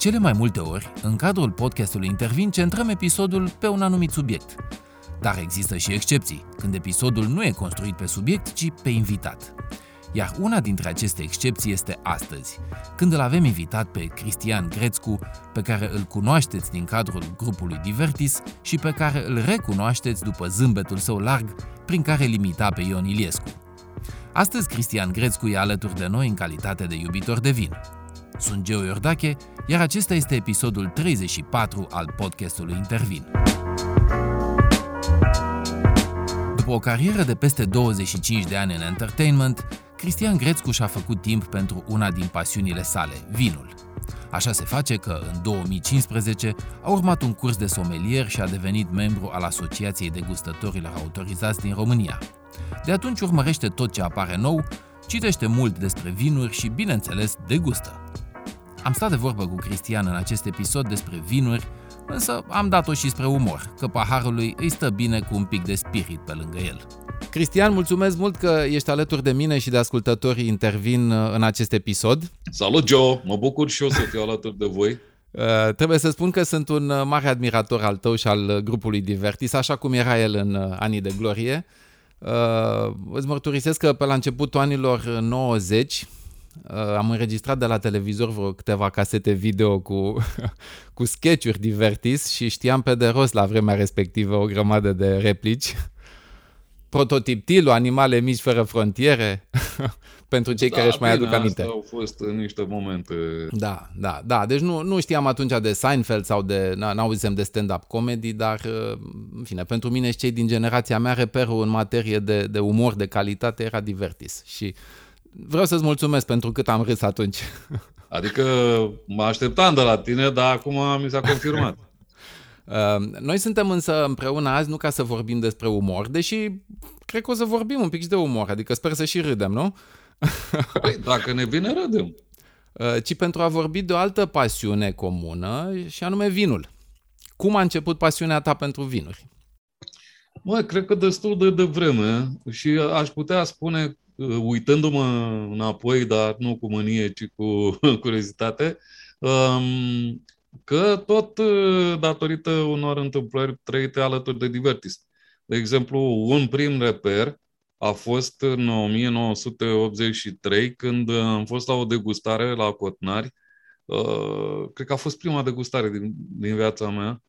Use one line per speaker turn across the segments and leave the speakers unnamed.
cele mai multe ori, în cadrul podcastului Intervin, centrăm episodul pe un anumit subiect. Dar există și excepții, când episodul nu e construit pe subiect, ci pe invitat. Iar una dintre aceste excepții este astăzi, când îl avem invitat pe Cristian Grețcu, pe care îl cunoașteți din cadrul grupului Divertis și pe care îl recunoașteți după zâmbetul său larg prin care limita pe Ion Iliescu. Astăzi Cristian Grețcu e alături de noi în calitate de iubitor de vin. Sunt Geo Iordache, iar acesta este episodul 34 al podcastului Intervin. După o carieră de peste 25 de ani în entertainment, Cristian Grețcu și-a făcut timp pentru una din pasiunile sale, vinul. Așa se face că, în 2015, a urmat un curs de somelier și a devenit membru al Asociației Degustătorilor Autorizați din România. De atunci urmărește tot ce apare nou, citește mult despre vinuri și, bineînțeles, degustă. Am stat de vorbă cu Cristian în acest episod despre vinuri, însă am dat-o și spre umor, că paharului îi stă bine cu un pic de spirit pe lângă el. Cristian, mulțumesc mult că ești alături de mine și de ascultătorii intervin uh, în acest episod.
Salut, Joe! Mă bucur și eu să fiu alături de voi.
Uh, trebuie să spun că sunt un uh, mare admirator al tău și al grupului Divertis, așa cum era el în uh, anii de glorie. Uh, îți mărturisesc că pe la începutul anilor 90 uh, am înregistrat de la televizor vreo câteva casete video cu, cu sketch-uri Divertis și știam pe de rost la vremea respectivă o grămadă de replici prototip Tilu, Animale mici fără frontiere, pentru cei
da,
care își mai
bine,
aduc aminte.
Astea au fost niște momente...
Da, da, da. Deci nu, nu știam atunci de Seinfeld sau de, n-auzisem de stand-up comedy, dar, în fine, pentru mine și cei din generația mea, reperul în materie de, de umor, de calitate, era Divertis. Și vreau să-ți mulțumesc pentru cât am râs atunci.
Adică mă așteptam de la tine, dar acum mi s-a confirmat.
Uh, Noi suntem însă împreună azi nu ca să vorbim despre umor, deși cred că o să vorbim un pic și de umor, adică sper să și râdem, nu?
Păi, dacă ne vine, râdem.
Uh, Ci pentru a vorbi de o altă pasiune comună și anume vinul. Cum a început pasiunea ta pentru vinuri?
Mă, cred că destul de devreme și aș putea spune, uh, uitându-mă înapoi, dar nu cu mânie, ci cu curiozitate, um, că tot uh, datorită unor întâmplări trăite alături de Divertis. De exemplu, un prim reper a fost în 1983, când am fost la o degustare la Cotnari. Uh, cred că a fost prima degustare din, din viața mea.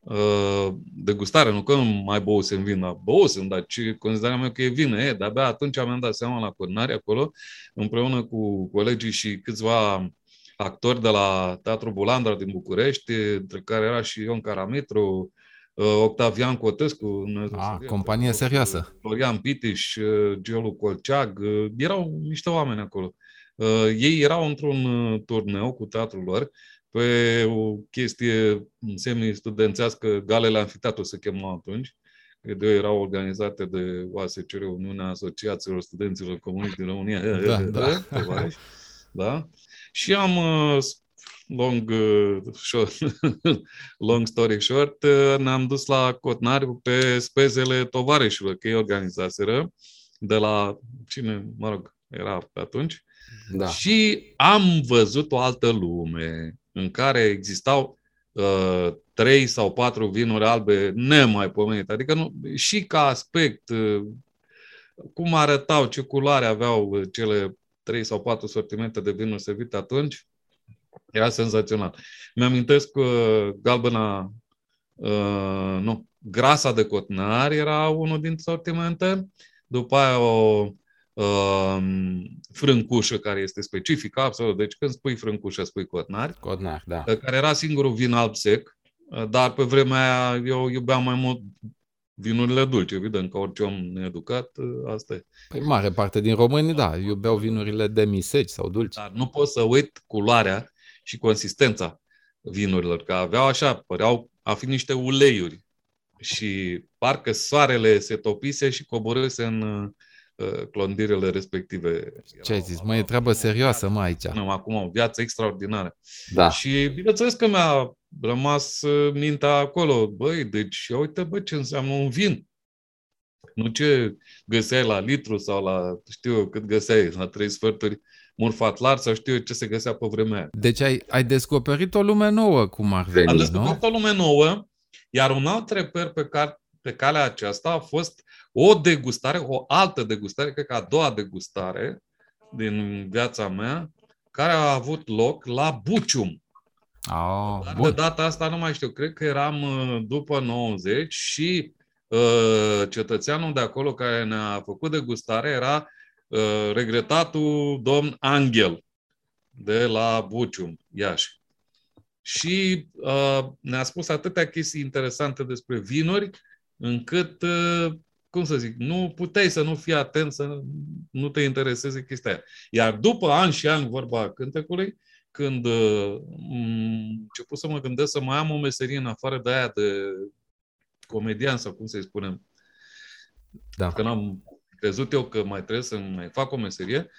Uh, degustare, nu că nu mai băusem vin, dar băusem, dar ce consideram eu că e vină. E, de-abia atunci mi-am dat seama la Cotnari acolo, împreună cu colegii și câțiva actori de la Teatrul Bulandra din București, între care era și Ion Caramitru, uh, Octavian Cotescu,
A, companie serioasă.
Florian Pitiș, uh, Giolu Colceag, uh, erau niște oameni acolo. Ei erau într-un turneu cu teatrul lor pe o chestie semi-studențească, galele anfiteatru se chemau atunci, cred eu erau organizate de OASCR, Uniunea Asociațiilor Studenților Comuniști din România.
Da, da.
da? Și am uh, long, uh, short, long story short, uh, ne-am dus la Cotnari pe spezele tovarășilor, că ei organizaseră de la cine, mă rog, era pe atunci.
Da.
Și am văzut o altă lume în care existau uh, trei sau patru vinuri albe nemaipomenite. Adică nu, și ca aspect, uh, cum arătau, ce culoare aveau cele trei sau patru sortimente de vinuri servite atunci, era senzațional. Mi-amintesc că uh, galbena, uh, nu, grasa de cotnar era unul din sortimente, după aia o uh, frâncușă care este specifică, absolut. Deci când spui frâncușă, spui cotnar.
Cotnar, da.
Care era singurul vin alb sec, uh, dar pe vremea aia eu iubeam mai mult vinurile dulci, evident, ca orice om needucat, asta e.
Păi mare parte din români, da, iubeau vinurile de miseci sau dulci.
Dar nu pot să uit culoarea și consistența vinurilor, că aveau așa, păreau a fi niște uleiuri și parcă soarele se topise și coborâse în uh, clondirele respective.
Ce ai zis? Mă, e treabă serioasă, mă, aici.
Nu, acum o viață extraordinară.
Da.
Și bineînțeles că mi-a rămas uh, mintea acolo. Băi, deci uite, bă, ce înseamnă un vin. Nu ce găseai la litru sau la, știu eu, cât găseai, la trei sferturi murfatlar sau știu eu ce se găsea pe vremea aia.
Deci ai, ai descoperit o lume nouă, cum ar veni,
Am
nu?
descoperit o lume nouă, iar un alt reper pe, care, pe calea aceasta a fost o degustare, o altă degustare, cred că a doua degustare din viața mea, care a avut loc la Bucium.
Oh,
Dar de
bun.
data asta nu mai știu, cred că eram uh, după 90 și uh, cetățeanul de acolo care ne-a făcut degustare era uh, regretatul domn Angel de la Bucium, Iași. Și uh, ne-a spus atâtea chestii interesante despre vinuri, încât, uh, cum să zic, nu puteai să nu fii atent, să nu te intereseze chestia aia. Iar după ani și ani, vorba cântecului, când uh, m- început să mă gândesc să mai am o meserie în afară de aia de comedian sau cum să-i spunem,
Da.
că n-am crezut eu că mai trebuie să mai fac o meserie,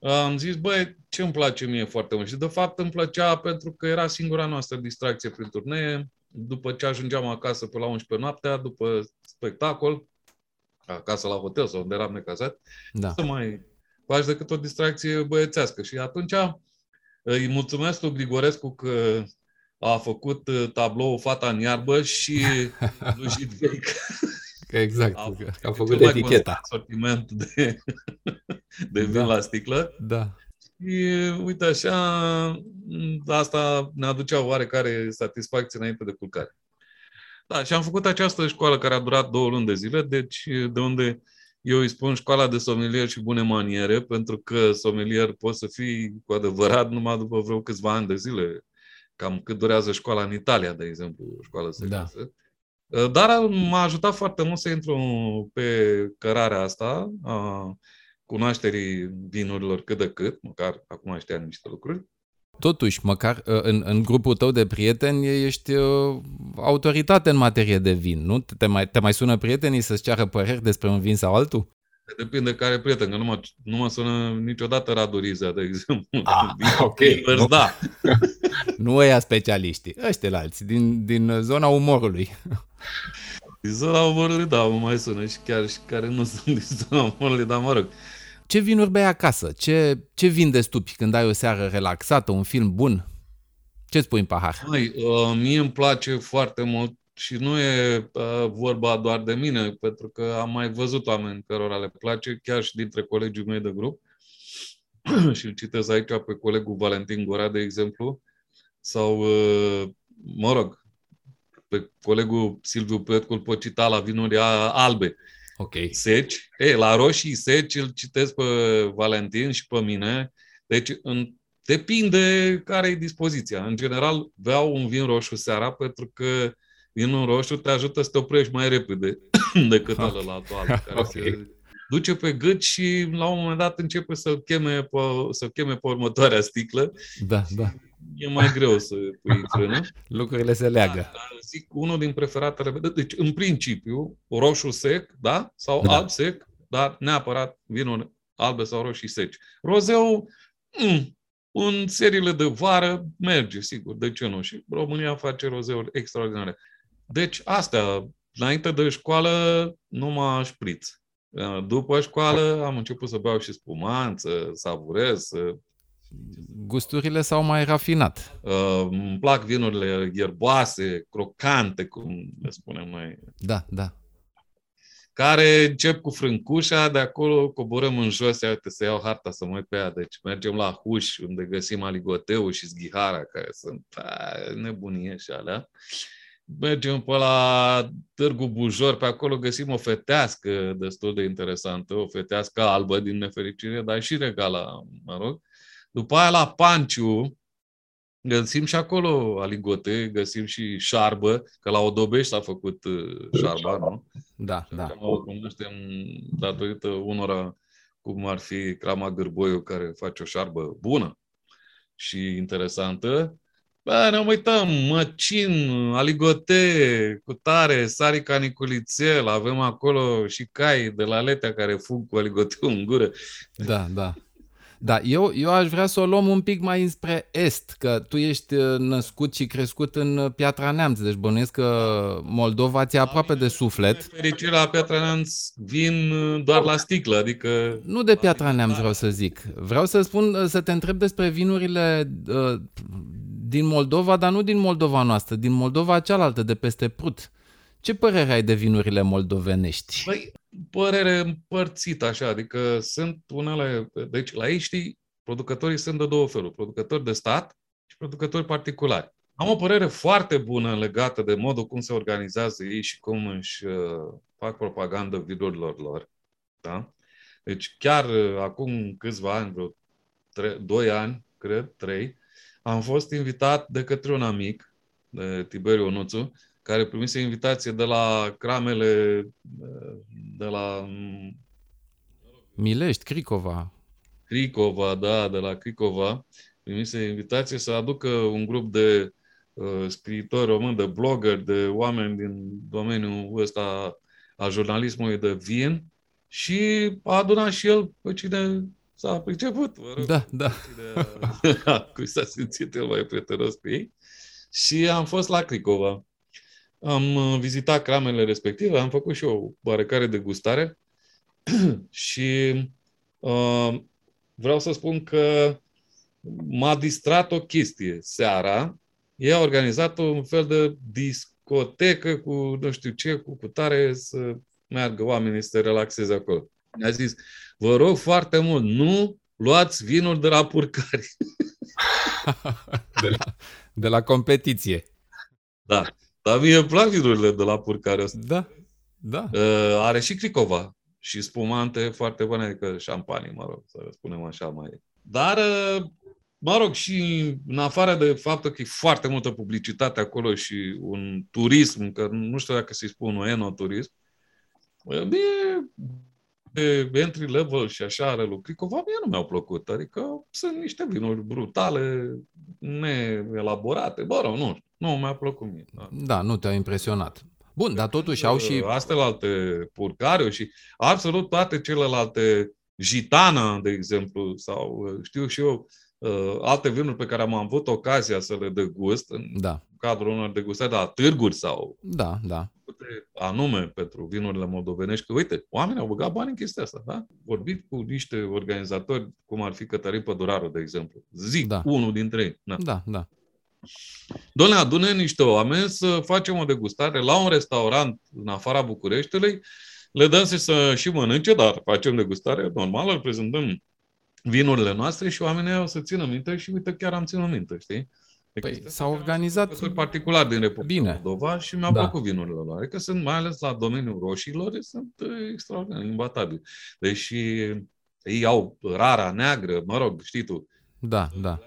am zis, băi, ce îmi place mie foarte mult? Și de fapt îmi plăcea pentru că era singura noastră distracție prin turnee. După ce ajungeam acasă pe la 11 noaptea, după spectacol, acasă la hotel sau unde eram necazat,
Da.
să mai faci decât o distracție băiețească. Și atunci îi mulțumesc lui Grigorescu că a făcut uh, tablou Fata în iarbă și lui Jidvei că
Exact.
a,
că a făcut
cel mai
eticheta.
constant sortiment de, de vin
Da.
la sticlă.
Da.
Și uite așa, m, asta ne aducea oarecare satisfacție înainte de culcare. Da, și am făcut această școală care a durat două luni de zile, deci de unde eu îi spun școala de somelier și bune maniere, pentru că somelier poți să fii cu adevărat numai după vreo câțiva ani de zile, cam cât durează școala în Italia, de exemplu, școală serioasă. Dar m-a ajutat foarte mult să intru pe cărarea asta a cunoașterii vinurilor cât de cât, măcar acum știam niște lucruri.
Totuși, măcar uh, în, în grupul tău de prieteni ești uh, autoritate în materie de vin, nu? Te mai, te mai sună prietenii să-ți ceară păreri despre un vin sau altul?
Depinde care prieten, că nu mă, nu mă sună niciodată Radu Riza, de exemplu.
Ah, ok.
Invers,
Nu.
da.
Nu ăia specialiștii, ăștia alții, din, din zona umorului.
Din zona umorului, da, mă mai sună și chiar și care nu sunt din zona umorului, dar mă rog.
Ce vinuri bei acasă? Ce, ce vin de stupi când ai o seară relaxată, un film bun? Ce-ți pui în pahar?
Mai, uh, mie îmi place foarte mult și nu e uh, vorba doar de mine, pentru că am mai văzut oameni cărora le place, chiar și dintre colegii mei de grup. și îl citez aici pe colegul Valentin Gora, de exemplu, sau, uh, mă rog, pe colegul Silviu Petcu îl pot cita la vinuri a- albe,
Ok.
seci. E, la roșii seci îl citesc pe Valentin și pe mine. Deci în, depinde care e dispoziția. În general, beau un vin roșu seara pentru că vinul roșu te ajută să te oprești mai repede decât
Ok.
ăla care
Ok.
se duce pe gât și la un moment dat începe să-l cheme pe, să cheme pe următoarea sticlă.
Da, da.
E mai greu să pui frână.
Lucrurile se leagă.
Da, dar zic, unul din preferatele mele, deci în principiu, roșu sec, da? Sau
Da.
da. alb sec, dar neapărat vinuri albe sau roșii seci. Rozeu, mm, în seriile de vară merge, sigur, de ce nu? Și România face rozeuri extraordinare. Deci astea, înainte de școală, numai șpriț. După școală am început să beau și spumant, să savurez, să
Gusturile s-au mai rafinat.
Uh, îmi plac vinurile ierboase, crocante, cum le spunem noi,
Da, da.
care încep cu frâncușa, de acolo coborăm în jos, ia uite să iau harta să mă uit pe ea, deci mergem la Huș, unde găsim aligoteu și zghihara, care sunt a, nebunie și alea. Mergem pe la Târgu Bujor, pe acolo găsim o fetească destul de interesantă, o fetească albă din nefericire, dar și regală, mă rog. După aia la Panciu, găsim și acolo aligote, găsim și șarbă, că la Odobești s-a făcut uh, șarba, nu?
Da, da.
Acum o cunoaștem datorită unora cum ar fi Crama Gârboiu, care face o șarbă bună și interesantă. Bă, ne uităm, măcin, aligote, cu tare, sarica Niculițel, avem acolo și cai de la Letea care fug cu aligoteu în gură.
Da, da. Da, eu, eu aș vrea să o luăm un pic mai înspre est, că tu ești uh, născut și crescut în uh, Piatra Neamț, deci bănuiesc că Moldova ți aproape de suflet.
Fericire la Piatra Neamț vin uh, doar la sticlă, adică...
Nu de Piatra Neamț vreau să zic. Vreau să spun, să te întreb despre vinurile uh, din Moldova, dar nu din Moldova noastră, din Moldova cealaltă, de peste Prut. Ce părere ai de vinurile moldovenești?
Băi, părere împărțită așa, adică sunt unele... Deci la ei, știi, producătorii sunt de două feluri. Producători de stat și producători particulari. Am o părere foarte bună legată de modul cum se organizează ei și cum își uh, fac propagandă vinurilor lor. Da? Deci chiar uh, acum câțiva ani, vreo tre- doi ani, cred, trei, am fost invitat de către un amic, de Tiberiu Onuțu, care primise invitație de la cramele de la...
Milești, Cricova.
Cricova, da, de la Cricova. Primise invitație să aducă un grup de uh, scriitori români, de blogger, de oameni din domeniul ăsta a jurnalismului de vin și a adunat și el pe cine s-a priceput. Mă
rog, da, da.
Cine a, cui s-a simțit el mai prietenos cu ei. Și am fost la Cricova. Am uh, vizitat cramele respective, am făcut și o oarecare degustare și uh, vreau să spun că m-a distrat o chestie seara. Ei au organizat un fel de discotecă cu nu știu ce, cu cutare să meargă oamenii să se relaxeze acolo. Mi-a zis, vă rog foarte mult, nu luați vinul de la purcari.
de, la, de la competiție.
Da. Dar mie îmi plac vinurile de la purcare ăsta.
Da, da.
Uh, are și Cricova și spumante foarte bune, adică șampanii, mă rog, să spunem așa mai. Dar, uh, mă rog, și în afară de faptul că e foarte multă publicitate acolo și un turism, că nu știu dacă să-i spun un enoturism, mie de entry level și așa ale lui Cricova, mie nu mi-au plăcut. Adică sunt niște vinuri brutale, neelaborate. Bă, rog, nu știu. Nu, mi-a plăcut mie.
Da, da nu te-a impresionat. Bun, dar totuși au și...
alte purcariu și absolut toate celelalte Gitana, de exemplu, sau știu și eu, uh, alte vinuri pe care am avut ocazia să le degust în
da.
cadrul unor degustări la târguri sau
da, da.
Anume pentru vinurile moldovenești, că uite, oamenii au băgat bani în chestia asta, da? Vorbit cu niște organizatori, cum ar fi Cătălin Păduraru, de exemplu. Zic, da. unul dintre ei.
Da, da. da.
Doamne, adune niște oameni să facem o degustare la un restaurant în afara Bucureștiului, le dăm să, să și mănânce, dar facem degustare normal, îl prezentăm vinurile noastre și oamenii o să țină minte și uite, chiar am ținut minte, știi?
Păi, s-a organizat...
particular din Republica
Bine.
Moldova și mi-au da. plăcut vinurile lor. Adică sunt, mai ales la domeniul roșilor, sunt uh, extraordinar, imbatabili. Deși ei au rara, neagră, mă rog, știi tu.
Da, da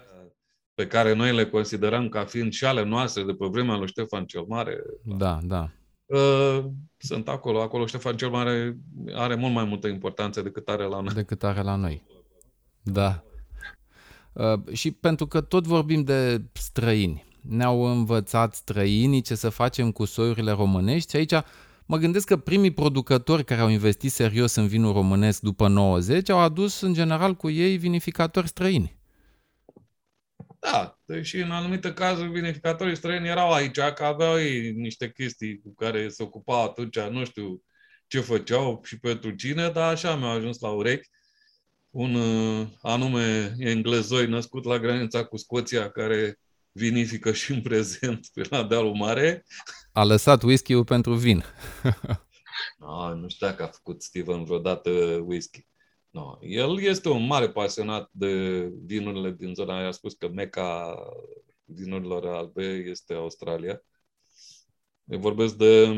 pe care noi le considerăm ca fiind și ale noastre de pe vremea lui Ștefan cel Mare.
Da, da.
Uh, sunt acolo. Acolo Ștefan cel Mare are mult mai multă importanță decât are la noi.
Decât are la noi. Da. Uh, și pentru că tot vorbim de străini, ne-au învățat străinii ce să facem cu soiurile românești și aici mă gândesc că primii producători care au investit serios în vinul românesc după 90 au adus în general cu ei vinificatori străini.
Da, deși în anumite cazuri vinificatorii străini erau aici, că aveau ei niște chestii cu care se ocupau atunci, nu știu ce făceau și pentru cine, dar așa mi-au ajuns la urechi. Un uh, anume englezoi născut la granița cu Scoția, care vinifică și în prezent pe la dealul mare.
A lăsat whisky-ul pentru vin.
no, nu știu dacă a făcut Steven vreodată whisky. No. El este un mare pasionat de vinurile din zona aia. A spus că meca vinurilor albe este Australia. Eu vorbesc de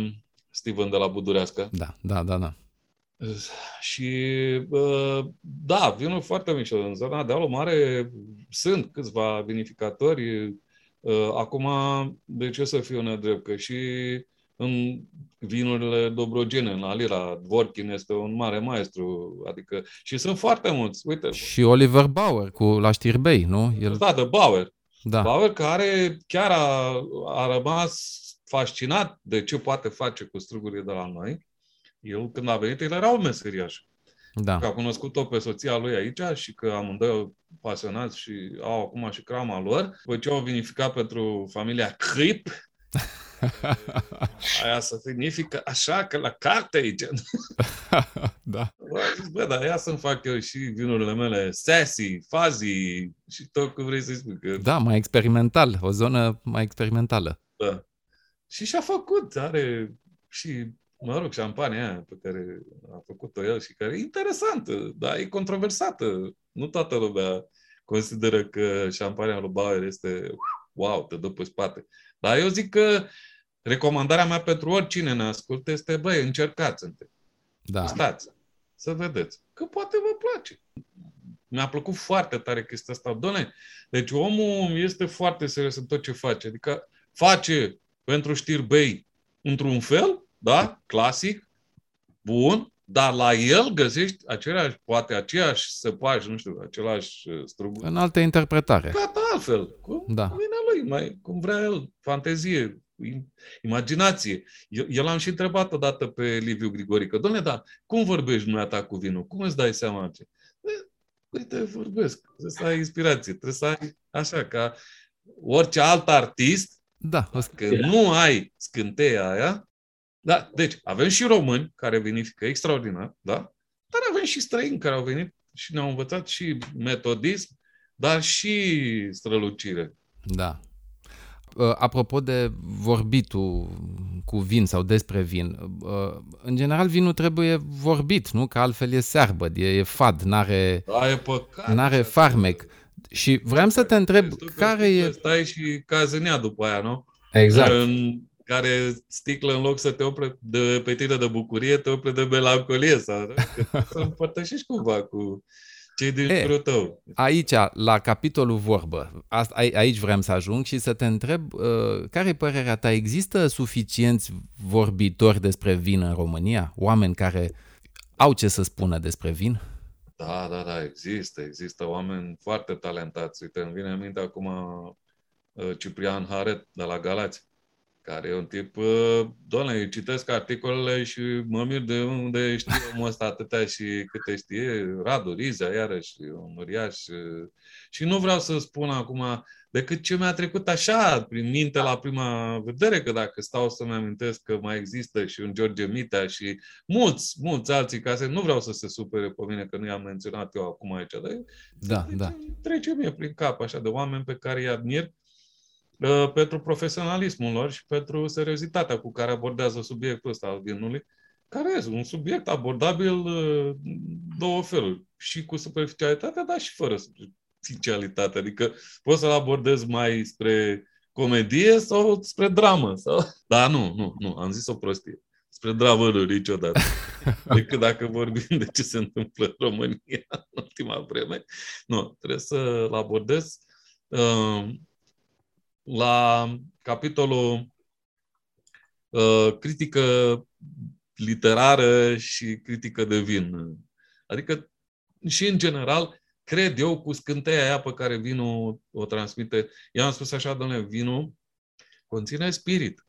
Steven de la Budurească.
Da, da, da, da.
Și da, vinul foarte mic. În zona de Alu Mare sunt câțiva vinificatori. Acum, de ce să fiu nedrept? Că și în vinurile dobrogene, în Alira. Dvorkin este un mare maestru, adică și sunt foarte mulți. Uite.
Și Oliver Bauer cu la Știrbei, nu?
El... Da, de Bauer. Da. Bauer care chiar a, a rămas fascinat de ce poate face cu strugurile de la noi. El, când a venit, el era un meseriaș.
Da.
Că a cunoscut-o pe soția lui aici și că amândoi pasionați și au acum și crama lor. După ce au vinificat pentru familia Crip, aia significă așa că la carte aici.
da.
Bă, zis, bă, dar ia să-mi fac eu și vinurile mele sassy, fuzzy și tot cum vrei să-i spui. Că,
Da, mai experimental, o zonă mai experimentală.
da. Și și-a făcut, are și, mă rog, șampania aia pe care a făcut-o el și care e interesantă, dar e controversată. Nu toată lumea consideră că șampania lui Bauer este wow, te dă pe spate. Dar eu zic că recomandarea mea pentru oricine ne ascultă este, băi, încercați întâi.
Da.
Stați, să vedeți. Că poate vă place. Mi-a plăcut foarte tare chestia asta. Doamne, deci omul este foarte serios în tot ce face. Adică face pentru știri bei într-un fel, da, clasic, bun, dar la el găsești aceleași, poate aceeași săpaș, nu știu, același uh, struguri.
În altă interpretare.
Gata altfel, cum
Da.
vine lui, mai, cum vrea el, fantezie, im- imaginație. Eu, eu l-am și întrebat odată pe Liviu Grigorică, dom'le, da, cum vorbești dumneata cu vinul? Cum îți dai seama ce? "E, Uite, vorbesc, trebuie să ai inspirație, trebuie să ai așa, ca orice alt artist,
Da, o-
că nu ai scânteia aia, da, deci avem și români care vinifică extraordinar, da? Dar avem și străini care au venit și ne-au învățat și metodism, dar și strălucire.
Da. Uh, Apropo de vorbitul cu vin sau despre vin, uh, în general vinul trebuie vorbit, nu? Că altfel e searbăd, e, e fad, n-are,
Da, e păcat.
n-are farmec. Și vreau să te întreb,
Tu că
care e...
Stai și cazi în ea după aia, nu?
Exact.
În care sticlă în loc să te opre de, pe tine de bucurie, te opre de melancolie sau că să împărtășești cumva cu cei din
E.
jurul tău.
Aici, la capitolul vorbă, asta, ai- aici vrem să ajung și să te întreb, uh, care e părerea ta? Există suficienți vorbitori despre vin în România? Oameni care au ce să spună despre vin?
Da, da, da, există, există oameni foarte talentați. Uite, îmi vine în minte acum uh, Ciprian Haret de la Galați, care e un tip, uh, doamne, eu citesc articolele și mă mir de unde știe omul ăsta atâtea și câte știe, Radu Rizea, iarăși, un uriaș. uh, Și nu vreau să spun acum decât ce mi-a trecut așa prin minte la prima vedere, că dacă stau să-mi amintesc că mai există și un George Mitea și mulți, mulți alții ca să nu vreau să se supere pe mine că nu i-am menționat eu acum aici, dar
Da, da.
îmi trece mie prin cap așa de oameni pe care îi admir uh, pentru profesionalismul lor și pentru seriozitatea cu care abordează subiectul ăsta al vinului, care este un subiect abordabil uh, două feluri, și cu superficialitate, dar și fără superficialitate. Adică poți să-l abordezi mai spre comedie sau spre dramă. Sau... Da, nu, nu, nu, am zis o prostie. Spre dramă nu, niciodată. Decât dacă vorbim de ce se întâmplă în România în ultima vreme. Nu, trebuie să-l abordez uh, la capitolul uh, critică literară și critică de vin. Adică și în general, cred eu, cu scânteia aia pe care vinul o transmite. Eu am spus așa, domnule, vinul conține spirit.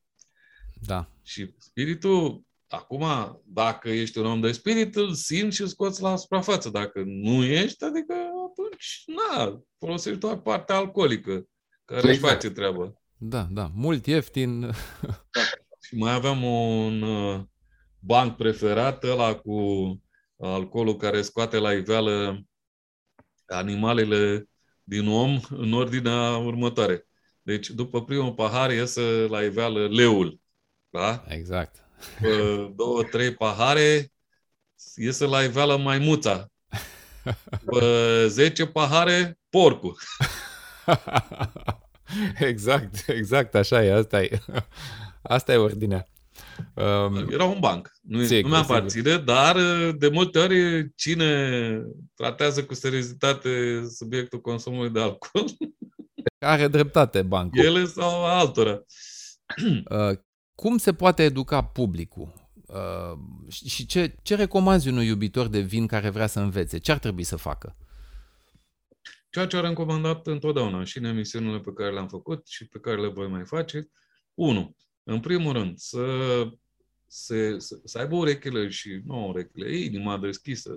Da.
Și spiritul, acum, dacă ești un om de spirit, îl simți și îl scoți la suprafață. Dacă nu ești, adică atunci, na, folosești doar partea alcoolică, care își
Exact.
face treaba.
Da, da. Mult ieftin.
Și mai aveam un uh, banc preferat, ăla cu alcoolul care scoate la iveală animalele din om în ordinea următoare. Deci, după primul pahar, iese la iveală leul. Da?
Exact.
După două, trei pahare, iese la iveală maimuța. După zece pahare, porcul.
exact, exact, așa e, asta e. Asta e ordinea. Um,
Era un banc. Nu,
Sigur,
nu mi-aparține, dar de multe ori cine tratează cu seriozitate subiectul consumului de alcool,
are dreptate bancul.
ele sau altora.
Uh, cum se poate educa publicul? Uh, și și ce, ce recomanzi unui iubitor de vin care vrea să învețe? Ce ar trebui să facă?
Ceea ce am recomandat întotdeauna și în emisiunile pe care le-am făcut și pe care le voi mai face. Unu, în primul rând, să, să, să, să aibă urechile și nu urechile, inima deschisă,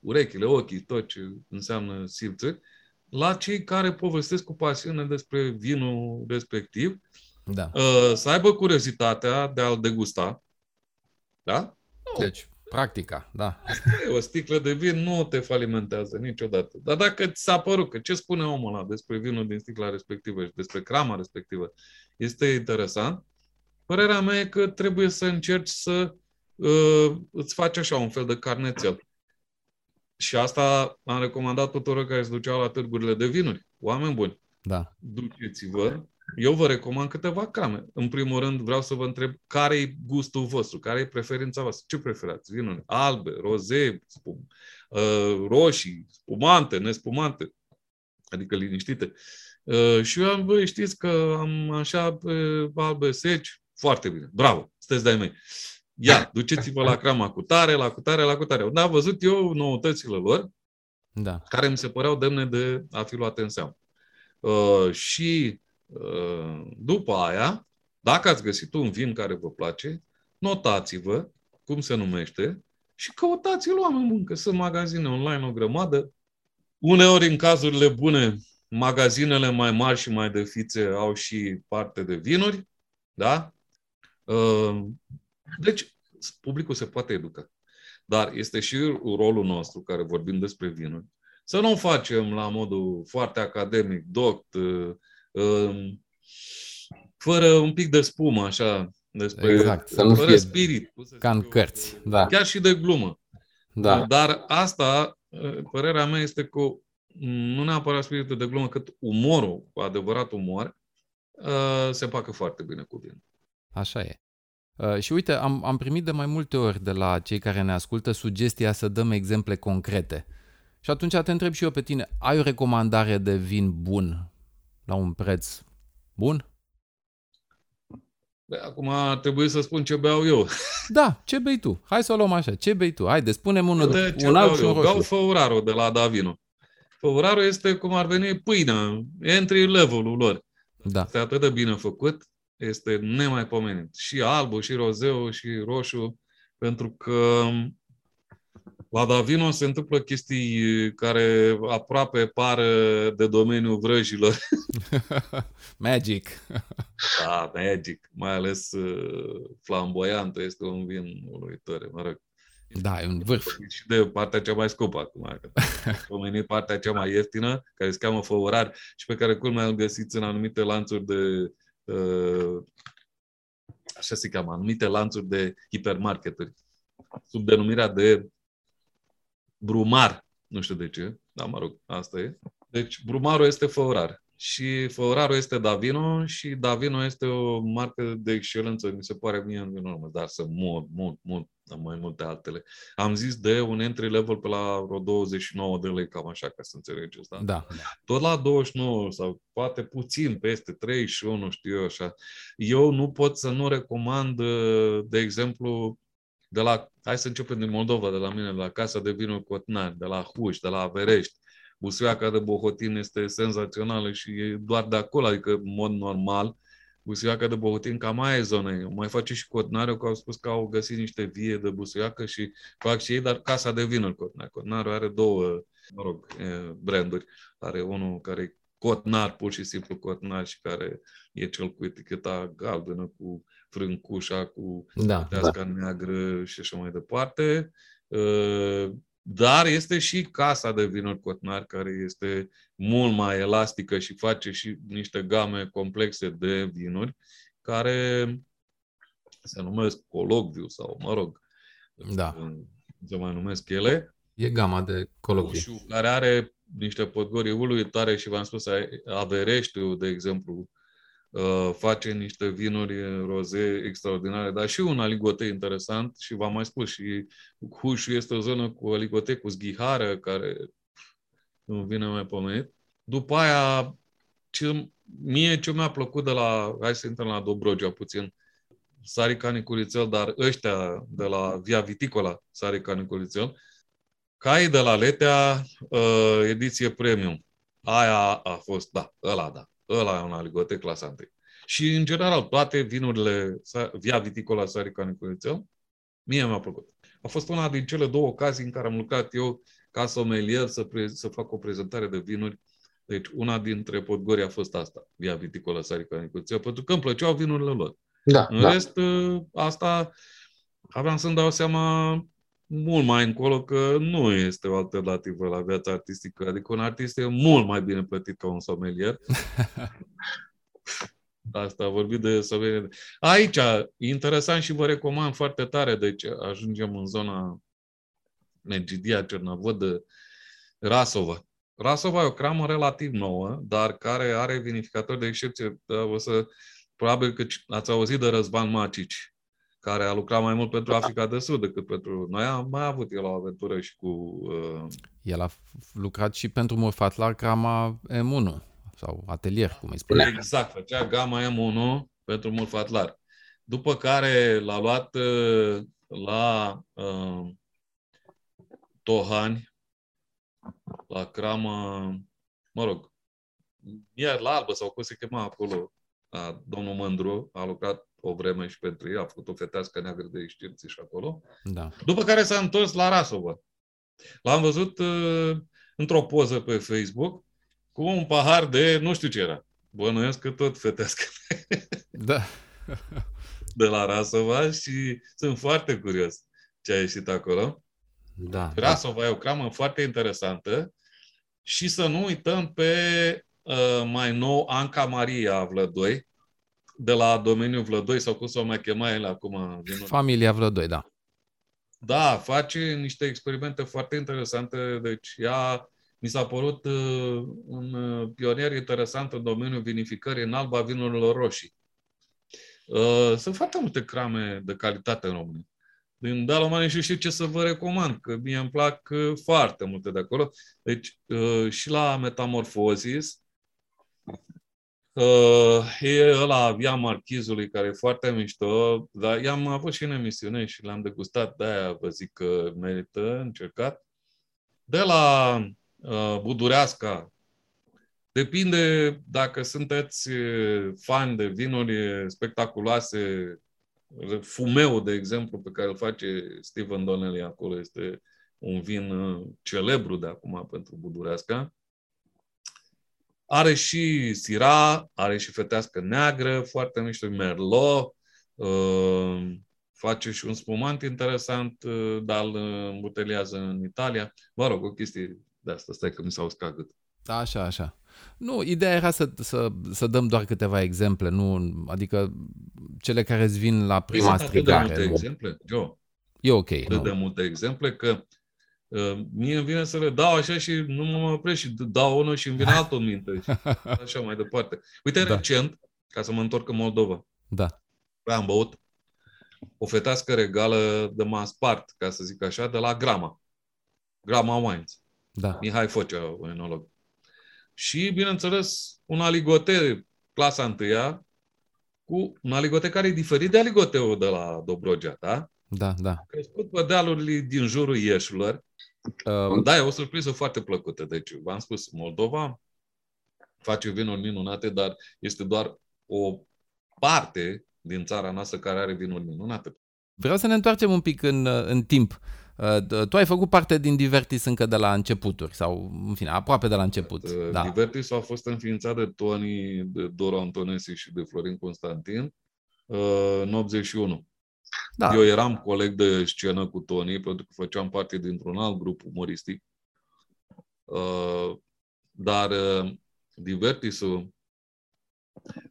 urechile, ochii, tot ce înseamnă simțuri, la cei care povestesc cu pasiune despre vinul respectiv,
Da.
uh, să aibă curiozitatea de a-l degusta. Da?
Deci, practica, da.
E, O sticlă de vin nu te falimentează niciodată. Dar dacă ți s-a părut că ce spune omul ăla despre vinul din sticla respectivă și despre crama respectivă este interesant, părerea mea e că trebuie să încerci să uh, îți faci așa un fel de carnețel. Și asta am recomandat tuturor care se duceau la târgurile de vinuri. Oameni buni,
Da.
duceți-vă. Eu vă recomand câteva crame. În primul rând vreau să vă întreb care e gustul vostru, care e preferința voastră. Ce preferați? Vinuri albe, roze, spum, uh, roșii, spumante, nespumante, adică liniștite. Uh, și eu am, băi, știți că am așa uh, albe seci, foarte bine, bravo, sunteți de-ai mei. Ia, duceți-vă la crama cu tare, la cu tare, la cu tare. Unde am văzut eu noutățile lor,
Da.
care mi se păreau demne de a fi luate în seamă. Uh, și uh, după aia, dacă ați găsit un vin care vă place, notați-vă cum se numește și căutați-l oameni buni, că sunt magazine online o grămadă. Uneori, în cazurile bune, magazinele mai mari și mai de fițe au și parte de vinuri, da? Uh, deci, publicul se poate educa. Dar este și rolul nostru, care vorbim despre vinuri, să nu o facem la modul foarte academic, doct, uh, um, fără un pic de spumă, așa, despre,
Exact,
să nu
fără
fie
spirit. cum să
Ca în
zic eu,
cărți.
Da,
Chiar și de glumă.
da.
Dar asta, părerea mea este că nu neapărat spiritul de glumă, cât umorul, cu adevărat umor, uh, se pacă foarte bine cu vin.
Așa e. Uh, și uite, am, am primit de mai multe ori de la cei care ne ascultă sugestia să dăm exemple concrete. Și atunci te întreb și eu pe tine, ai o recomandare de vin bun la un preț bun?
Bă, Acum trebuie să spun ce beau eu.
Da, ce bei tu? Hai să o luăm așa. Ce bei tu? Haide, spune-mi unul,
De ce
un
beau
alb și un
eu? Beau
roșu.
Făuraro de la Davino. Făuraro este cum ar veni pâinea, entry level-ul lor.
Da,
Este atât de bine făcut, este nemaipomenit. Și albul, și rozeu, și roșu, pentru că la Davino se întâmplă chestii care aproape par de domeniul vrăjilor.
magic.
Da, magic, mai ales uh, flamboiantă, este un vin uluitor, mă rog.
Da, e un vârf.
Și de partea cea mai scumpă acum, că pomenit partea cea mai ieftină, care se cheamă făurar și pe care culmea îl găsiți în anumite lanțuri de uh, așa se cheamă, anumite lanțuri de hipermarketuri, sub denumirea de brumar. Nu știu de ce, dar mă rog, asta e. Deci brumarul este făurar. Și făurarul este Davino și Davino este o marcă de excelență, mi se pare mie în urmă, dar sunt mult, mult, mult, mai multe altele. Am zis de un entry level pe la vreo 29 de lei, cam așa, ca să înțelegeți. Da?
Da.
tot la 29 sau poate puțin peste 31, știu eu așa. Eu nu pot să nu recomand, uh, de exemplu, de la, hai să începem din Moldova, de la mine, de la Casa de Vinuri Cotnari, de la Huș, de la Averești. Busuiaca de Bohotin este senzațională și e doar de acolo, adică în mod normal. Busuiaca de Bohotin cam mai e zonă. Mai face și Cotnariu, că au spus că au găsit niște vie de busuiacă și fac și ei, dar Casa de Vinuri Cotnari. Cotnariu are două, mă rog, e, branduri. Are unul care e cotnar, pur și simplu cotnar și care e cel cu eticheta galbenă, cu frâncușa, cu
Da.
teasca neagră și așa mai departe. Uh, Dar este și casa de vinuri cotnar, care este mult mai elastică și face și niște game complexe de vinuri, care se numesc colocviu sau, mă rog,
Da.
cum se mai numesc ele.
E gama de colocvii.
Ușu, care are niște podgori uluitoare și v-am spus, Avereștiu, de exemplu, uh, face niște vinuri roze extraordinare, dar și un aligote interesant și v-am mai spus, și Hușu este o zonă cu aligote cu zghihară, care nu vine mai pomenit. După aia, ce, mie ce mi-a plăcut de la, hai să intrăm la Dobrogea puțin, Sari Canicurițel, dar ăștia de la Via Viticola, Sari Canicurițel, Cai de la Letea, uh, ediție premium. Aia a fost, da, ăla da, ăla e un aligote clasa 1. Și, în general, toate vinurile Via Viticola Sari Canicurițel, mie mi-a plăcut. A fost una din cele două ocazii în care am lucrat eu ca somelier să, pre- să fac o prezentare de vinuri. Deci una dintre podgori a fost asta, Via Viticola Sarica Nicuția, pentru că îmi plăceau vinurile lor.
Da,
În
da.
rest, ă, asta aveam să-mi dau seama mult mai încolo că nu este o alternativă la viața artistică. Adică un artist e mult mai bine plătit ca un somelier. Asta a vorbit de sommelier. Aici, interesant și vă recomand foarte tare, deci ajungem în zona Megidia, Cernavod, Rasova. Rasova e o cramă relativ nouă, dar care are vinificatori de excepție. Da, O să, probabil că ați auzit de Răzvan Macici, care a lucrat mai mult pentru Africa de Sud decât pentru noi. Am mai avut el o aventură și cu... Uh,
El a f- lucrat și pentru Murfatlar Crama M1 sau atelier, cum îi spune.
Exact, făcea gama M1 pentru Mulfatlar. După care l-a luat uh, la uh, Tohani, la cramă, mă rog, iar la albă sau cum se chema acolo, a, domnul Mândru, a lucrat o vreme și pentru ei, a făcut o fetească neagră de știrți și acolo.
Da.
După care s-a întors la Rasova. L-am văzut uh, într-o poză pe Facebook cu un pahar de nu știu ce era. Bănuiesc că tot fetească
Da.
de la Rasova și sunt foarte curios ce a ieșit acolo.
Da.
Rasova e o cramă foarte interesantă și să nu uităm pe uh, mai nou Anca Maria Vlădoi, de la domeniul Vlădoi, sau cum s-o mai chema el acum. Din
Familia Vlădoi, da.
Da, face niște experimente foarte interesante. Deci ea mi s-a părut uh, un uh, pionier interesant în domeniul vinificării în alba vinurilor roșii. Uh, sunt foarte multe crame de calitate în România. Din Dalomane și știu ce să vă recomand, că mie îmi plac uh, foarte multe de acolo. Deci uh, și la Metamorphosis, Uh, e ăla Via Marchizului, care e foarte mișto, dar i-am avut și în emisiune și l-am degustat, de-aia vă zic că merită încercat. De la uh, Budureasca, depinde dacă sunteți uh, fani de vinuri spectaculoase, Fumeu, de exemplu, pe care îl face Steven Donnelly acolo, este un vin uh, celebru de acum pentru Budureasca. Are și Syrah, are și fetească neagră, foarte mișto, Merlot, uh, face și un spumant interesant, uh, dar îl îmbuteliază în Italia. Mă rog, o chestie de asta, stai că mi s-a uscat gât.
Așa, așa. Nu, ideea era să, să, să dăm doar câteva exemple, nu, adică cele care îți vin la prima
Sunt atât de
strigare.
multe
Nu.
exemple, Joe,
E ok.
atât
Nu.
de multe exemple că uh, mie îmi vine să le dau așa și nu mă opresc și dau unul și îmi vine altul în minte. Și așa mai departe. Uite,
Da.
recent, ca să mă întorc în Moldova,
Da.
am băut o fetească regală de Maspart, ca să zic așa, de la Grama. Grama Wines.
Da.
Mihai Focea, un enolog. Și, bineînțeles, un aligote, clasa întâia, cu un aligote care e diferit de aligoteul de la Dobrogea, da?
Da, da.
Crescut pe dealurile din jurul Ieșurilor.
Uh,
Da, e o surpriză foarte plăcută. Deci, v-am spus, Moldova face vinuri minunate, dar este doar o parte din țara noastră care are vinuri minunate.
vreau să ne întoarcem un pic în, uh, în timp. Uh, Tu ai făcut parte din Divertis încă de la începuturi, sau, în fine, aproape de la început.
Uh,
Da.
Divertis a fost înființat de Tony, de Doro Antonesi și de Florin Constantin uh, în 81.
Da.
Eu eram coleg de scenă cu Tony, pentru că făceam parte dintr-un alt grup umoristic. Uh, Dar uh, Divertisul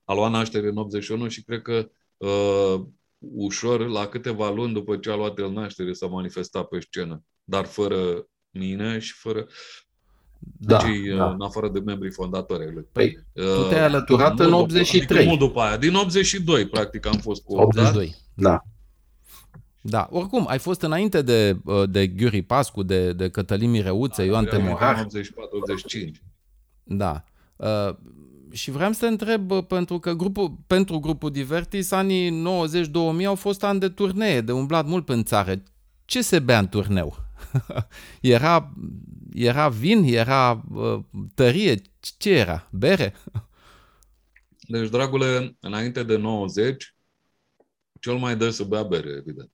a luat naștere în 81 și cred că uh, ușor, la câteva luni după ce a luat el naștere, s-a manifestat pe scenă. Dar fără mine și fără
Da,
cei, uh,
da.
în afară de membrii fondatori ai lui.
Păi,
Tu te-ai alăturat
mult
în
după-
83.
Adică mult după aia. Din 82, practic, am fost cu
82.
Da.
Da, oricum, ai fost înainte de, uh, de Ghiuri Pascu, de, de Cătălin Mireuță, Ioan Temorar.
84-85.
Da. Uh, și vreau să te întreb, uh, pentru că grupul, pentru grupul Divertis, anii 90-2000 au fost ani de turnee, de umblat mult în țară. Ce se bea în turneu? era, era vin? Era uh, tărie? Ce era? Bere?
Deci, dragule, înainte de 90, cel mai des să bea bere, evident.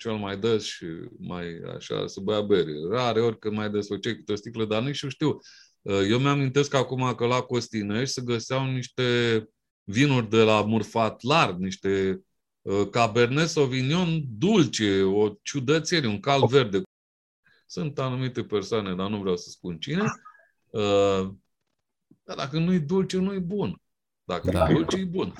Cel mai des și mai așa să bea bere. Rare ori când mai desfăcei câte o sticlă, dar nici știu. Uh, eu mi-amintesc acum că la Costinești se găseau niște vinuri de la Murfat Larg, niște uh, Cabernet Sauvignon dulce, o ciudățenie, un cal verde. Sunt anumite persoane, dar nu vreau să spun cine. Uh, dar dacă nu e dulce, nu e bun. Dacă da. e dulce, e bun.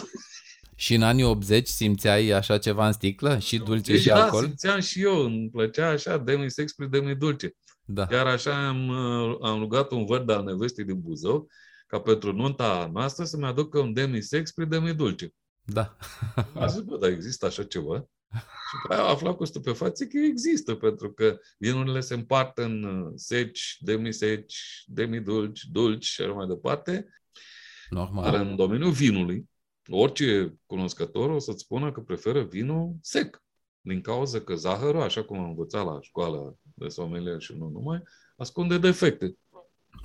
Și în anii 80 simțeai așa ceva în sticlă? Și dulce deci, și
da,
alcool?
simțeam și eu. Îmi plăcea așa, demi-sex demi-dulce. Da. Chiar așa am, uh, am rugat un văr al nevestii din Buzău ca pentru nunta noastră să-mi aducă un demi-sex demi-dulce.
Da.
A zis, bă, dar există așa ceva? Și după aia aflat cu stupefație că există, pentru că vinurile se împart în uh, seci, demi-seci, demi-dulci, dulci și așa mai departe.
Normal.
Dar în domeniul vinului, orice cunoscător o să-ți spună că preferă vinul sec. Din cauza că zahărul, așa cum am învățat la școala de sommelier și nu numai, ascunde defecte.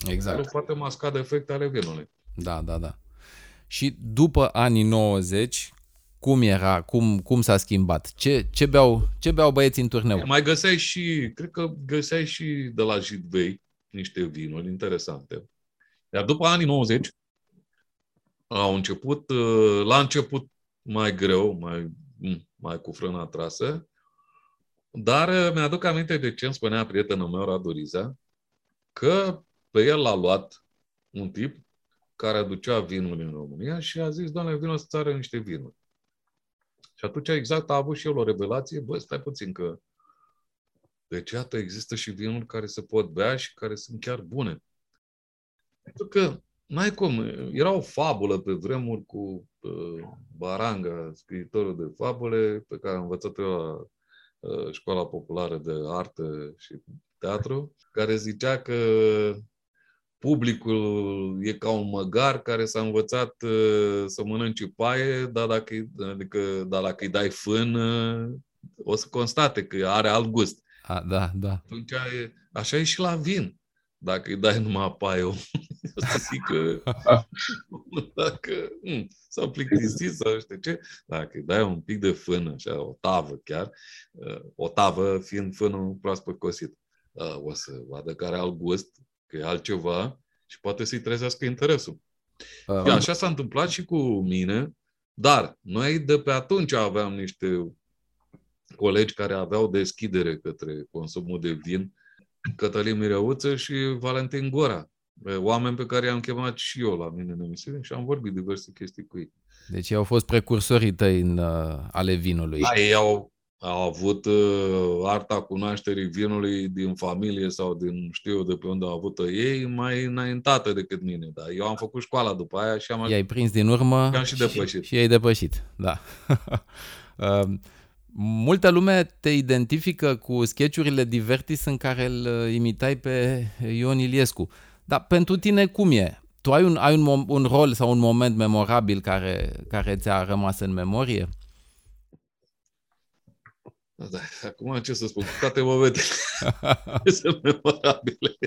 Exact.
El poate masca defecte ale vinului.
Da, da, da. Și după anii 90, cum era, cum, cum s-a schimbat? Ce, ce, beau, ce beau băieții în turneu?
Mai găseai și, cred că găseai și de la Jidvei niște vinuri interesante. Iar după anii 90, au început, uh, la început mai greu, mai, mm, mai cu frâna trasă, dar uh, mi-aduc aminte de ce îmi spunea prietenul meu, Radu Riza, că pe el l-a luat un tip care aducea vinul în România și a zis, doamne, vină să țară niște vinuri. Și atunci exact a avut și el o revelație, bă, stai puțin că deci iată, există și vinuri care se pot bea și care sunt chiar bune. Pentru că N-ai cum. Era o fabulă pe vremuri cu uh, Baranga, scriitorul de fabule, pe care am învățat eu la uh, Școala Populară de Artă și Teatru, care zicea că publicul e ca un măgar care s-a învățat uh, să mănânce paie, dar dacă, adică, dar dacă îi dai fân, uh, o să constate că are alt gust.
A, da, da.
Atunci, așa e și la vin. Dacă îi dai numai paie, o să zic că dacă hmm, s-au plictisit sau știu ce, dacă îi dai un pic de fân, așa, o tavă chiar, uh, o tavă fiind fânul proaspăt cosit, uh, o să vadă care alt gust, că e altceva și poate să-i trezească interesul. Uh, și așa s-a întâmplat și cu mine, dar noi de pe atunci aveam niște colegi care aveau deschidere către consumul de vin Cătălin Mireuță și Valentin Gora, oameni pe care i-am chemat și eu la mine în emisiune și am vorbit diverse chestii cu ei.
Deci ei au fost precursorii tăi în uh, ale vinului.
Da, ei au, au avut uh, arta cunoașterii vinului din familie sau din știu de pe unde au avut ei mai înaintată decât mine. Dar eu am făcut școala după aia și am...
I-ai prins din urmă
și am și depășit.
Și, și ai depășit, da. uh, Multă lume te identifică cu sketchurile Divertis în care îl uh, imitai pe Ion Iliescu. Dar pentru tine cum e? Tu ai un, ai un, un rol sau un moment memorabil care, care ți-a rămas în memorie?
Da, acum ce să spun, toate momentele sunt memorabile.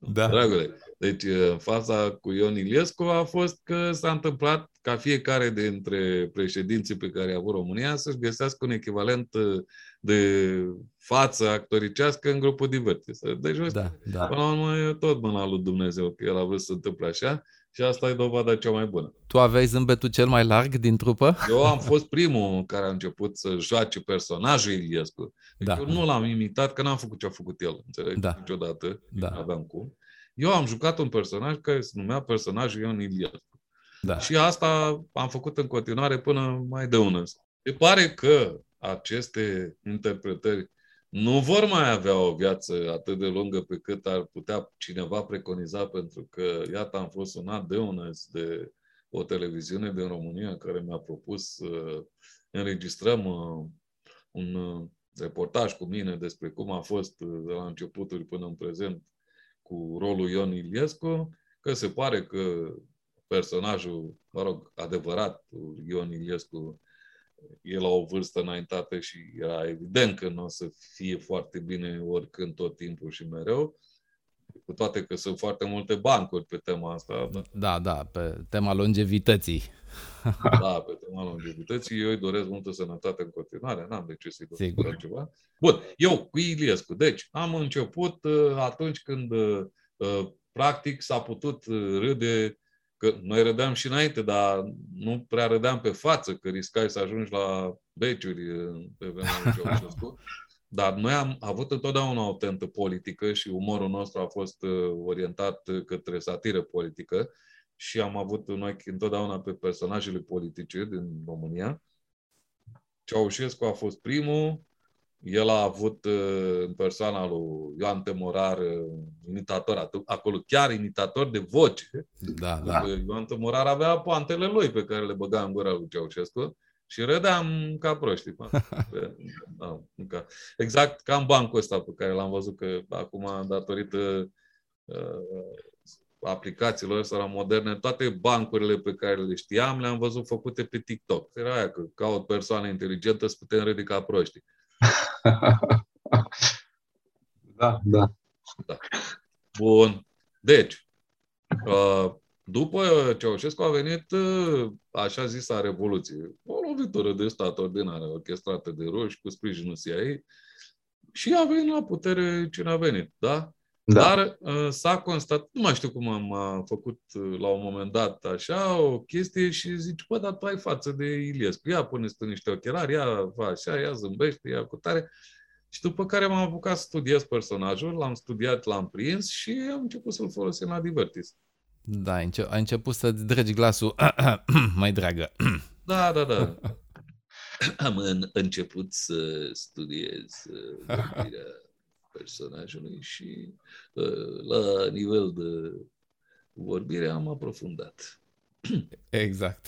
Da. Dragule, deci uh, faza cu Ion Iliescu a fost că s-a întâmplat ca fiecare dintre președinții pe care a avut România să-și găsească un echivalent uh, de față actoricească în grupul Divertis. Deci, da, da. până la urmă, e tot mâna lui Dumnezeu că el a vrut să se întâmple așa și asta e dovada cea mai bună.
Tu aveai zâmbetul cel mai larg din trupă?
Eu am fost primul care a început să joace personajul Iliescu. Deci da. eu nu l-am imitat, că n-am făcut ce a făcut el, înțelegi? Da. Niciodată. Da. Aveam cum. Eu am jucat un personaj care se numea personajul Ion Iliescu. Da. Și asta am făcut în continuare până mai de ună. Se pare că aceste interpretări nu vor mai avea o viață atât de lungă pe cât ar putea cineva preconiza, pentru că, iată, am fost sunat de unăs de o televiziune din România care mi-a propus să înregistrăm uh, un uh, reportaj cu mine despre cum a fost uh, de la începuturi până în prezent cu rolul Ion Iliescu, că se pare că personajul, mă rog, adevărat, Ion Iliescu, e la o vârstă înaintată și era evident că nu o să fie foarte bine oricând, tot timpul și mereu. Cu toate că sunt foarte multe bancuri pe tema asta.
Da, da, da pe tema longevității.
Da, pe tema longevității. Eu îi doresc multă sănătate în continuare. N-am de ce să-i doresc ceva. Bun, eu cu Iliescu. Deci, am început uh, atunci când uh, uh, practic s-a putut râde Că noi râdeam și înainte, dar nu prea râdeam pe față, că riscai să ajungi la beciuri pe vremea Ceaușescu. Dar noi am avut întotdeauna o tentă politică și umorul nostru a fost uh, orientat către satiră politică și am avut noi întotdeauna pe personajele politice din România. Ceaușescu a fost primul, el a avut uh, în persoana lui Ioan Temorar uh, imitator, acolo chiar imitator de voce.
Da, da.
Ioan Temorar avea poantele lui pe care le băga în gura lui Ceaușescu și râdeam ca proști. da, ca, exact ca în bancul ăsta pe care l-am văzut că acum, datorită uh, aplicațiilor astea moderne, toate bancurile pe care le știam le-am văzut făcute pe TikTok. Era aia că ca o persoană inteligentă să putem râde ca proști.
da, da.
da. Bun. Deci, uh, după Ceaușescu a venit uh, așa zisa revoluție. O lovitură de stat ordinară, orchestrată de roși, cu sprijinul CIA și a venit la putere cine a venit, da? Da. Dar uh, s-a constatat, nu mai știu cum am uh, făcut uh, la un moment dat așa o chestie și zici, bă, dar tu ai față de Iliescu, ia pune tu niște ochelari, ia fa așa, ia zâmbește, ia cu tare. Și după care m-am apucat să studiez personajul, l-am studiat, l-am prins și am început să-l folosim la Divertis.
Da, ai început să-ți dragi glasul mai dragă.
da, da, da. Am în, început să studiez uh, personajului și uh, la nivel de vorbire am aprofundat.
Exact.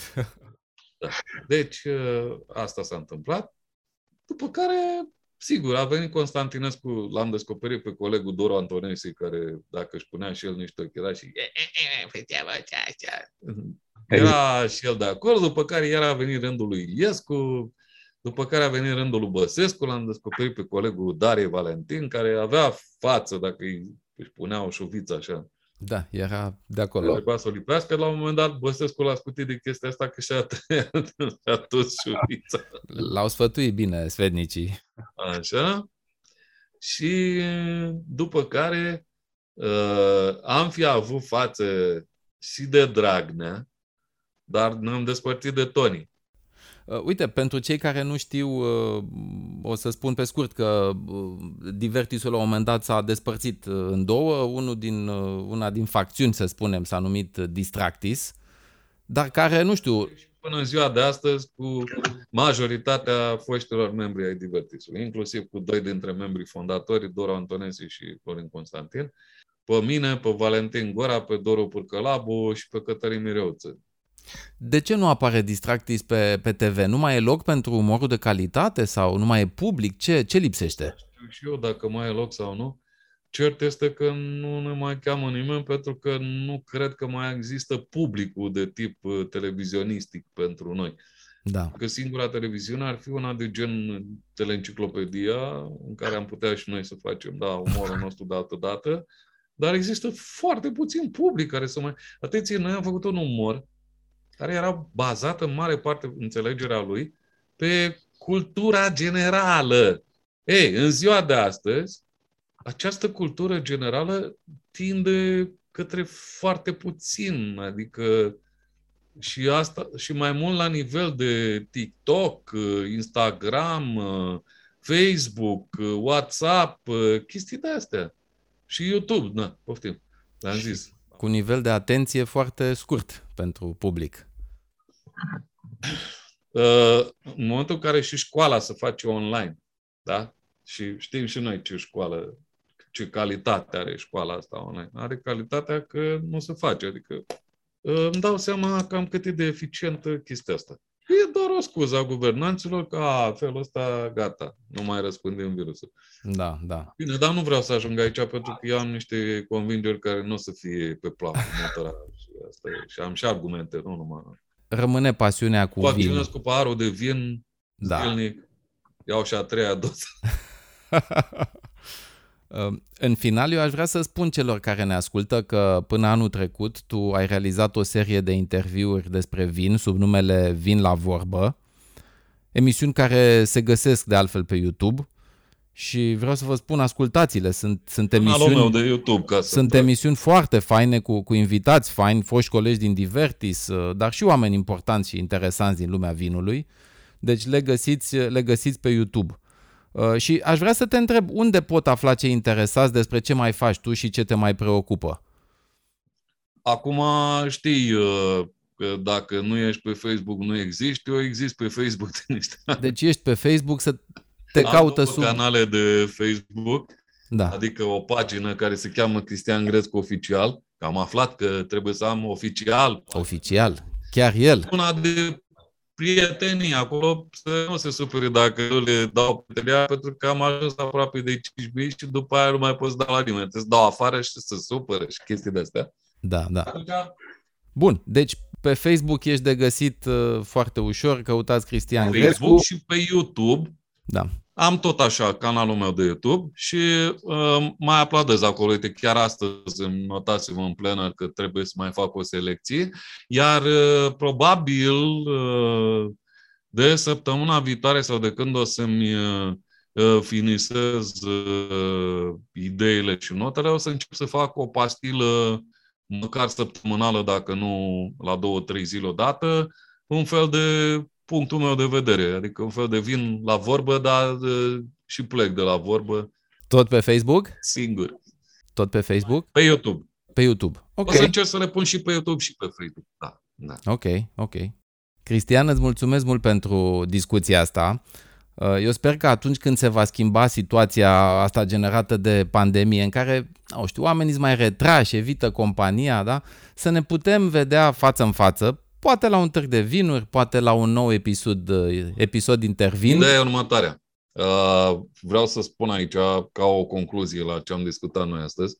Da. Deci, uh, asta s-a întâmplat. După care, sigur, a venit Constantinescu, l-am descoperit pe colegul Doru Antonesi, care, dacă își punea și el niște ochelari și era și el de acord, după care iar a venit rândul lui Iliescu, după care a venit rândul lui Băsescu, l-am descoperit pe colegul Darie Valentin, care avea față, dacă își punea o șuviță așa.
Da, era de acolo.
Trebuia să o lipească. La un moment dat, Băsescu l-a scutit de chestia asta că și-a tăiat, și-a dus șuvița.
L-au sfătuit bine svednicii.
Așa. Și după care uh, am fi avut față și de Dragnea, dar ne-am despărțit de Tony.
Uh, uite, pentru cei care nu știu, uh, o să spun pe scurt că uh, Divertisul la un moment dat s-a despărțit în două. Unul din, una din facțiuni, să spunem, s-a numit Distractis, dar care, nu știu...
Până în ziua de astăzi, cu majoritatea foștilor membri ai Divertisului, inclusiv cu doi dintre membrii fondatori, Dora Antonesi și Florin Constantin, pe mine, pe Valentin Gora, pe Doru Purcălabu și pe Cătălin Mireuță.
De ce nu apare Distractis pe, pe TV? Nu mai e loc pentru umorul de calitate sau nu mai e public? Ce, ce lipsește?
Știu și eu dacă mai e loc sau nu. Cert este că nu ne mai cheamă nimeni pentru că nu cred că mai există publicul de tip uh, televizionistic pentru noi.
Da.
Că singura televiziune ar fi una de gen teleenciclopedia, în care am putea și noi să facem, da, umorul nostru de altă dată, dar există foarte puțin public care să mai... Atenție, noi am făcut un umor care era bazată în mare parte înțelegerea lui pe cultura generală. Ei, în ziua de astăzi, această cultură generală tinde către foarte puțin, adică și asta și mai mult la nivel de TikTok, Instagram, Facebook, WhatsApp, chestii de astea. Și YouTube, da, poftim, l-am zis.
Cu nivel de atenție foarte scurt pentru public.
Uh, în momentul în care și școala se face online, da? Și știm și noi ce școală, ce calitate are școala asta online. Are calitatea că nu se face. Adică uh, îmi dau seama cam cât e de eficientă chestia asta. E doar o scuză a guvernanților că a, felul ăsta, gata, nu mai răspândim virusul.
Da, da.
Bine, dar nu vreau să ajung aici pentru că eu am niște convingeri care nu o să fie pe plan și, asta e. și am și argumente, nu numai
rămâne pasiunea cu vin.
vinul. cu paharul de vin
da.
zilnic, iau și a treia doză.
În final, eu aș vrea să spun celor care ne ascultă că până anul trecut tu ai realizat o serie de interviuri despre vin sub numele Vin la vorbă, emisiuni care se găsesc de altfel pe YouTube și vreau să vă spun, ascultați-le, sunt, sunt emisiuni,
meu de YouTube, ca să
sunt emisiuni foarte faine cu, cu invitați faini, foști colegi din Divertis, uh, dar și oameni importanți și interesanți din lumea vinului. Deci le găsiți, le găsiți pe YouTube. Uh, și aș vrea să te întreb unde pot afla cei interesați despre ce mai faci tu și ce te mai preocupă.
Acum știi uh, că dacă nu ești pe Facebook, nu existi. Eu exist pe Facebook.
Deci ești pe Facebook să te Am caută sub...
canale de Facebook,
da.
adică o pagină care se cheamă Cristian Grescu Oficial. Am aflat că trebuie să am oficial.
Oficial, chiar el.
Una de prietenii acolo să nu se supere dacă eu le dau puterea, pentru că am ajuns aproape de 5.000 și după aia nu mai poți da la nimeni. Trebuie să dau afară și să supere și chestii de astea.
Da, da. Bun, deci pe Facebook ești de găsit uh, foarte ușor, căutați Cristian
Grescu. Facebook și pe YouTube.
Da.
Am tot așa canalul meu de YouTube și uh, mai aplaudez acolo. Uite, chiar astăzi îmi notați-vă în plenă că trebuie să mai fac o selecție. Iar uh, probabil uh, de săptămâna viitoare sau de când o să-mi uh, uh finisez uh, ideile și notele, o să încep să fac o pastilă măcar săptămânală, dacă nu la două, trei zile odată, un fel de punctul meu de vedere. Adică un fel de vin la vorbă, dar de, și plec de la vorbă.
Tot pe Facebook?
Singur.
Tot pe Facebook?
Pe YouTube.
Pe YouTube.
Okay. O să încerc să le pun și pe YouTube și pe Facebook. Da. da.
Ok, ok. Cristian, îți mulțumesc mult pentru discuția asta. Uh, eu sper că atunci când se va schimba situația asta generată de pandemie, în care, nu știu, oamenii sunt mai retrași, evită compania, da? să ne putem vedea față în față, poate la un târg de vinuri, poate la un nou episod, uh, episod intervin.
Ideea e următoarea. Uh, vreau să spun aici, ca o concluzie la ce am discutat noi astăzi,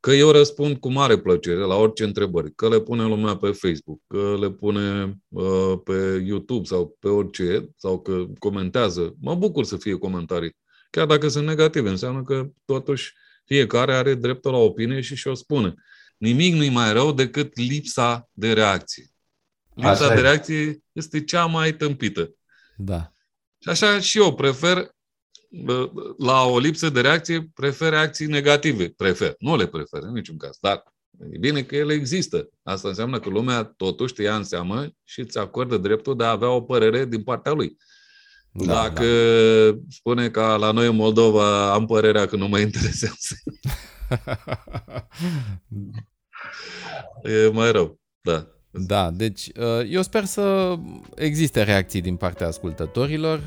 că eu răspund cu mare plăcere la orice întrebări, că le pune lumea pe Facebook, că le pune uh, pe YouTube sau pe orice, sau că comentează. Mă bucur să fie comentarii. Chiar dacă sunt negative, înseamnă că totuși fiecare are dreptul la opinie și și-o spune. Nimic nu-i mai rău decât lipsa de reacție. Lipsa de reacție este cea mai tâmpită.
Da.
Și așa și eu prefer la o lipsă de reacție, prefer reacții negative. Prefer. Nu le prefer în niciun caz. Dar e bine că ele există. Asta înseamnă că lumea totuși te ia în seamă și îți acordă dreptul de a avea o părere din partea lui. Da, Dacă da. spune ca la noi în Moldova am părerea că nu mă interesează. e mai rău. Da.
Da, deci uh, eu sper să existe reacții din partea ascultătorilor.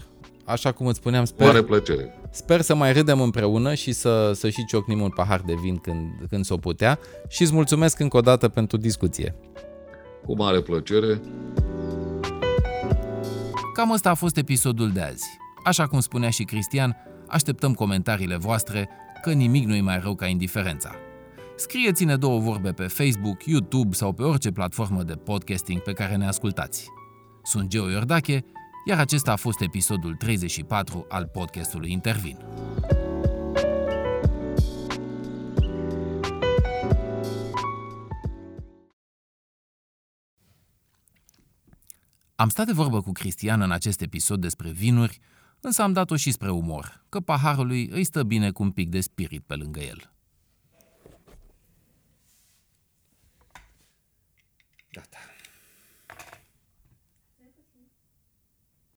Așa cum îți spuneam, sper,
Mare plăcere.
sper să mai râdem împreună și să, să și ciocnim un pahar de vin când, când s-o putea și îți mulțumesc încă o dată pentru discuție.
Cu mare plăcere.
Cam ăsta a fost episodul de azi. Așa cum spunea și Cristian, așteptăm comentariile voastre că nimic nu e mai rău ca indiferența. Scrieți-ne două vorbe pe Facebook, YouTube sau pe orice platformă de podcasting pe care ne ascultați. Sunt Geo Iordache, iar acesta a fost episodul 34 al podcastului Intervin. Am stat de vorbă cu Cristian în acest episod despre vinuri, însă am dat-o și spre umor, că paharului îi stă bine cu un pic de spirit pe lângă el.